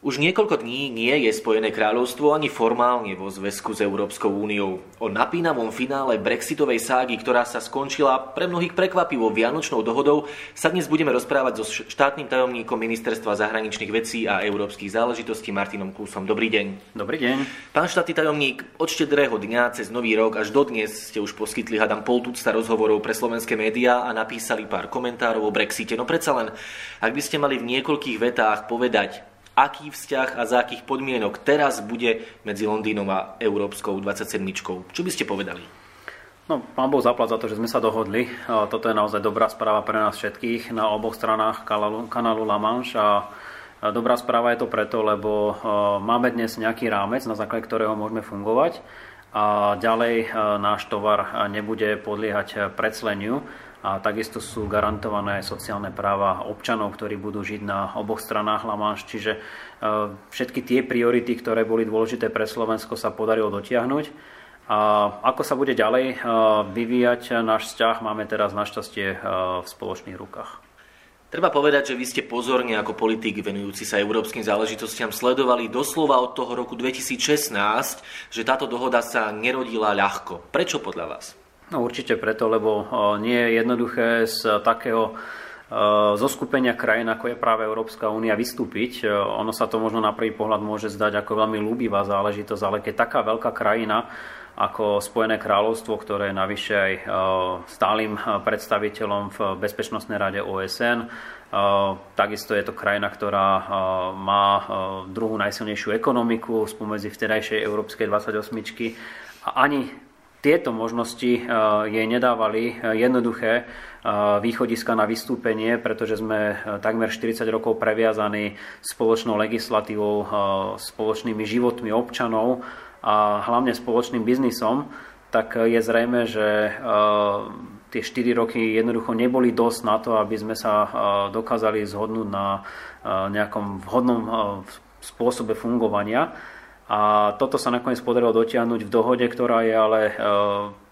Už niekoľko dní nie je Spojené kráľovstvo ani formálne vo zväzku s Európskou úniou. O napínavom finále brexitovej ságy, ktorá sa skončila pre mnohých prekvapivo vianočnou dohodou, sa dnes budeme rozprávať so štátnym tajomníkom Ministerstva zahraničných vecí a európskych záležitostí Martinom Klusom. Dobrý deň. Dobrý deň. Pán štátny tajomník, od štedrého dňa cez Nový rok až dodnes ste už poskytli, hadam, pol tucta rozhovorov pre slovenské médiá a napísali pár komentárov o Brexite. No predsa len, ak by ste mali v niekoľkých vetách povedať, aký vzťah a za akých podmienok teraz bude medzi Londýnom a Európskou 27. Čo by ste povedali? No, pán Boh zaplať za to, že sme sa dohodli. Toto je naozaj dobrá správa pre nás všetkých na oboch stranách kanálu La Manche a dobrá správa je to preto, lebo máme dnes nejaký rámec, na základe ktorého môžeme fungovať a ďalej náš tovar nebude podliehať precleniu a takisto sú garantované sociálne práva občanov, ktorí budú žiť na oboch stranách La Manche. Čiže e, všetky tie priority, ktoré boli dôležité pre Slovensko, sa podarilo dotiahnuť. A ako sa bude ďalej e, vyvíjať náš vzťah, máme teraz našťastie e, v spoločných rukách. Treba povedať, že vy ste pozorne ako politik venujúci sa európskym záležitostiam sledovali doslova od toho roku 2016, že táto dohoda sa nerodila ľahko. Prečo podľa vás? No určite preto, lebo nie je jednoduché z takého zo skupenia krajín, ako je práve Európska únia, vystúpiť. Ono sa to možno na prvý pohľad môže zdať ako veľmi ľúbivá záležitosť, ale keď taká veľká krajina ako Spojené kráľovstvo, ktoré je navyše aj stálym predstaviteľom v Bezpečnostnej rade OSN, takisto je to krajina, ktorá má druhú najsilnejšiu ekonomiku spomedzi vtedajšej Európskej 28 a ani tieto možnosti eh, jej nedávali eh, jednoduché eh, východiska na vystúpenie, pretože sme takmer 40 rokov previazaní spoločnou legislatívou, spoločnými životmi občanov a hlavne spoločným biznisom, tak je zrejme, že tie 4 roky jednoducho neboli dosť na to, aby sme sa dokázali zhodnúť na nejakom vhodnom spôsobe fungovania. A toto sa nakoniec podarilo dotiahnuť v dohode, ktorá je ale e,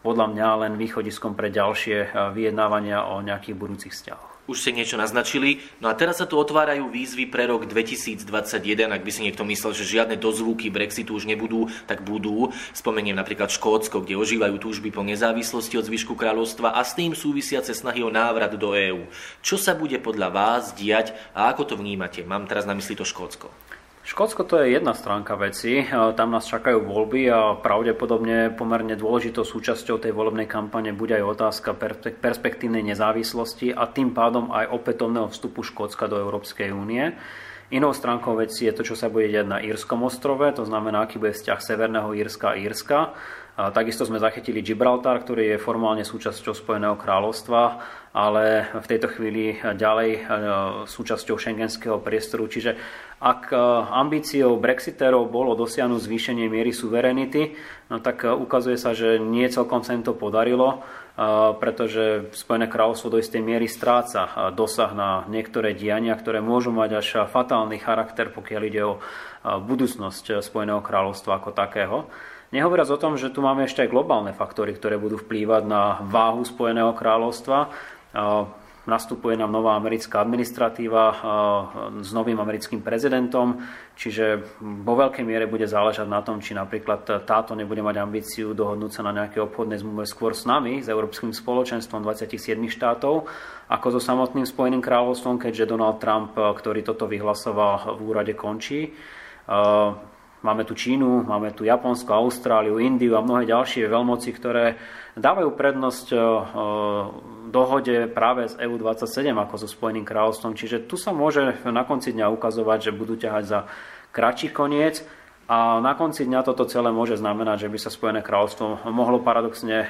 podľa mňa len východiskom pre ďalšie e, vyjednávania o nejakých budúcich vzťahoch. Už ste niečo naznačili. No a teraz sa tu otvárajú výzvy pre rok 2021. Ak by si niekto myslel, že žiadne dozvuky Brexitu už nebudú, tak budú. Spomeniem napríklad Škótsko, kde ožívajú túžby po nezávislosti od zvyšku kráľovstva a s tým súvisiace snahy o návrat do EÚ. Čo sa bude podľa vás diať a ako to vnímate? Mám teraz na mysli to Škótsko. Škótsko to je jedna stránka veci. Tam nás čakajú voľby a pravdepodobne pomerne dôležitou súčasťou tej volebnej kampane bude aj otázka perspektívnej nezávislosti a tým pádom aj opätovného vstupu Škótska do Európskej únie. Inou stránkou veci je to, čo sa bude diať na Írskom ostrove, to znamená, aký bude vzťah Severného Írska a Írska. A takisto sme zachytili Gibraltar, ktorý je formálne súčasťou Spojeného kráľovstva, ale v tejto chvíli ďalej e, súčasťou šengenského priestoru. Čiže ak e, ambíciou brexiterov bolo dosiahnuť zvýšenie miery suverenity, no tak e, ukazuje sa, že nie celkom sa im to podarilo, pretože Spojené kráľovstvo do istej miery stráca dosah na niektoré diania, ktoré môžu mať až fatálny charakter, pokiaľ ide o budúcnosť Spojeného kráľovstva ako takého. Nehovoriac o tom, že tu máme ešte aj globálne faktory, ktoré budú vplývať na váhu Spojeného kráľovstva. Nastupuje nám nová americká administratíva s novým americkým prezidentom, čiže vo veľkej miere bude záležať na tom, či napríklad táto nebude mať ambíciu dohodnúť sa na nejaké obchodné zmluve skôr s nami, s Európskym spoločenstvom 27 štátov, ako so samotným Spojeným kráľovstvom, keďže Donald Trump, ktorý toto vyhlasoval v úrade, končí. Máme tu Čínu, máme tu Japonsko, Austráliu, Indiu a mnohé ďalšie veľmoci, ktoré dávajú prednosť dohode práve z EU27 ako so Spojeným kráľovstvom. Čiže tu sa môže na konci dňa ukazovať, že budú ťahať za kratší koniec a na konci dňa toto celé môže znamenať, že by sa Spojené kráľovstvo mohlo paradoxne e,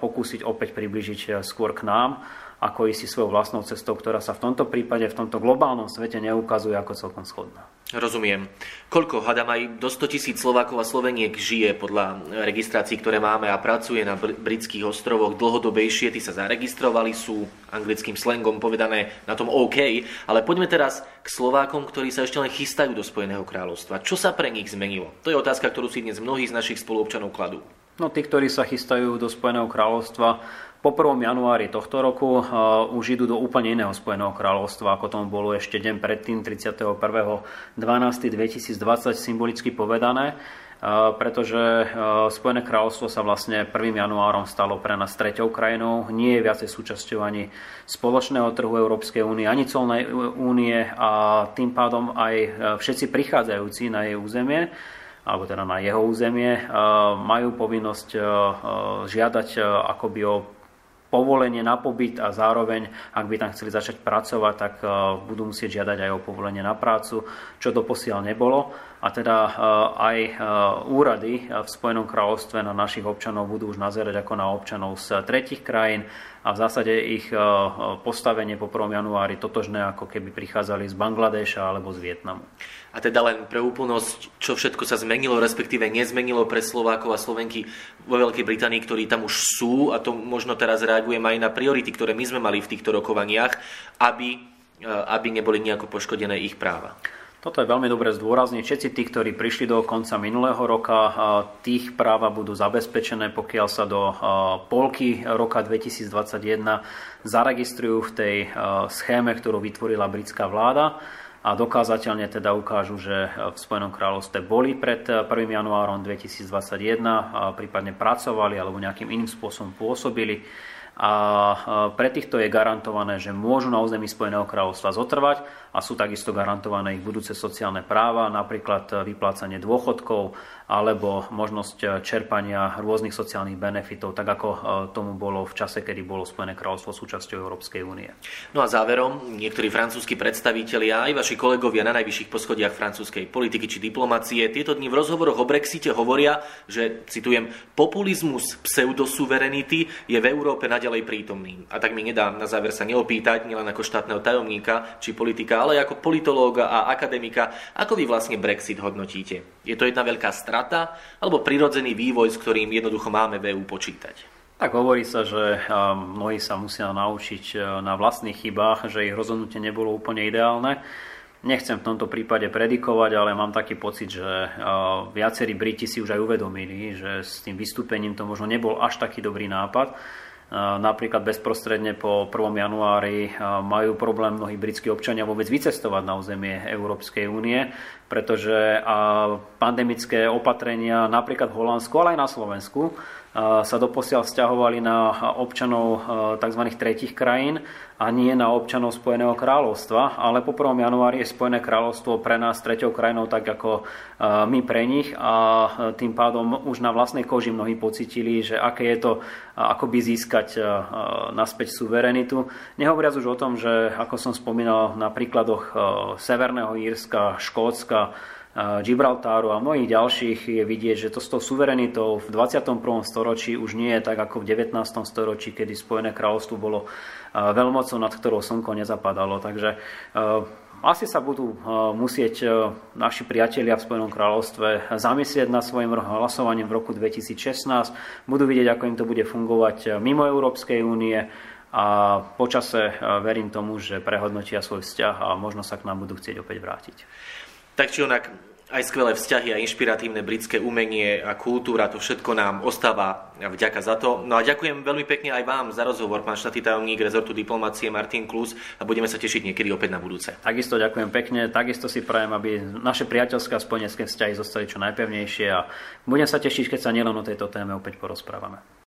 pokúsiť opäť približiť e, skôr k nám ako ísť svojou vlastnou cestou, ktorá sa v tomto prípade, v tomto globálnom svete neukazuje ako celkom schodná. Rozumiem. Koľko, hadam aj do 100 tisíc Slovákov a Sloveniek žije podľa registrácií, ktoré máme a pracuje na britských ostrovoch dlhodobejšie, tí sa zaregistrovali, sú anglickým slangom povedané na tom OK, ale poďme teraz k Slovákom, ktorí sa ešte len chystajú do Spojeného kráľovstva. Čo sa pre nich zmenilo? To je otázka, ktorú si dnes mnohí z našich spoluobčanov kladú. No tí, ktorí sa chystajú do Spojeného kráľovstva po 1. januári tohto roku uh, už idú do úplne iného Spojeného kráľovstva, ako tomu bolo ešte deň predtým, 31.12.2020 symbolicky povedané pretože Spojené kráľovstvo sa vlastne 1. januárom stalo pre nás treťou krajinou. Nie je viacej súčasťou ani spoločného trhu Európskej únie, ani colnej únie a tým pádom aj všetci prichádzajúci na jej územie alebo teda na jeho územie, majú povinnosť žiadať akoby o povolenie na pobyt a zároveň, ak by tam chceli začať pracovať, tak budú musieť žiadať aj o povolenie na prácu, čo doposiaľ nebolo a teda eh, aj eh, úrady v Spojenom kráľovstve na našich občanov budú už nazerať ako na občanov z tretich krajín a v zásade ich eh, postavenie po 1. januári totožné, ako keby prichádzali z Bangladeša alebo z Vietnamu. A teda len pre úplnosť, čo všetko sa zmenilo, respektíve nezmenilo pre Slovákov a Slovenky vo Veľkej Británii, ktorí tam už sú, a to možno teraz reagujem aj na priority, ktoré my sme mali v týchto rokovaniach, aby, aby neboli nejako poškodené ich práva. Toto je veľmi dobre zdôrazniť. Všetci tí, ktorí prišli do konca minulého roka, tých práva budú zabezpečené, pokiaľ sa do polky roka 2021 zaregistrujú v tej schéme, ktorú vytvorila britská vláda a dokázateľne teda ukážu, že v Spojenom kráľovstve boli pred 1. januárom 2021, prípadne pracovali alebo nejakým iným spôsobom pôsobili a pre týchto je garantované, že môžu na území Spojeného kráľovstva zotrvať a sú takisto garantované ich budúce sociálne práva, napríklad vyplácanie dôchodkov alebo možnosť čerpania rôznych sociálnych benefitov, tak ako tomu bolo v čase, kedy bolo Spojené kráľovstvo súčasťou Európskej únie. No a záverom, niektorí francúzski predstavitelia, aj vaši kolegovia na najvyšších poschodiach francúzskej politiky či diplomacie tieto dni v rozhovoroch o Brexite hovoria, že, citujem, populizmus pseudosuverenity je v Európe na naďalej prítomný. A tak mi nedá na záver sa neopýtať, nielen ako štátneho tajomníka či politika, ale ako politológa a akademika, ako vy vlastne Brexit hodnotíte? Je to jedna veľká strata alebo prirodzený vývoj, s ktorým jednoducho máme v EU počítať? Tak hovorí sa, že mnohí sa musia naučiť na vlastných chybách, že ich rozhodnutie nebolo úplne ideálne. Nechcem v tomto prípade predikovať, ale mám taký pocit, že viacerí Briti si už aj uvedomili, že s tým vystúpením to možno nebol až taký dobrý nápad Napríklad bezprostredne po 1. januári majú problém mnohí britskí občania vôbec vycestovať na územie Európskej únie, pretože pandemické opatrenia napríklad v Holandsku, ale aj na Slovensku sa doposiaľ vzťahovali na občanov tzv. tretich krajín a nie na občanov Spojeného kráľovstva, ale po 1. januári je Spojené kráľovstvo pre nás treťou krajinou tak ako my pre nich a tým pádom už na vlastnej koži mnohí pocitili, že aké je to akoby získať naspäť suverenitu. Nehovoriac už o tom, že ako som spomínal na príkladoch Severného Írska, Škótska, Gibraltáru a mnohých ďalších je vidieť, že to s tou suverenitou v 21. storočí už nie je tak ako v 19. storočí, kedy Spojené kráľovstvo bolo veľmocou, nad ktorou slnko nezapadalo. Takže asi sa budú musieť naši priatelia v Spojenom kráľovstve zamyslieť nad svojim hlasovaním v roku 2016. Budú vidieť, ako im to bude fungovať mimo Európskej únie a počase verím tomu, že prehodnotia svoj vzťah a možno sa k nám budú chcieť opäť vrátiť. Tak či onak, aj skvelé vzťahy a inšpiratívne britské umenie a kultúra, to všetko nám ostáva vďaka za to. No a ďakujem veľmi pekne aj vám za rozhovor, pán štátny tajomník rezortu diplomácie Martin Klus a budeme sa tešiť niekedy opäť na budúce. Takisto ďakujem pekne, takisto si prajem, aby naše priateľské a spojenecké vzťahy zostali čo najpevnejšie a budem sa tešiť, keď sa nielen o tejto téme opäť porozprávame.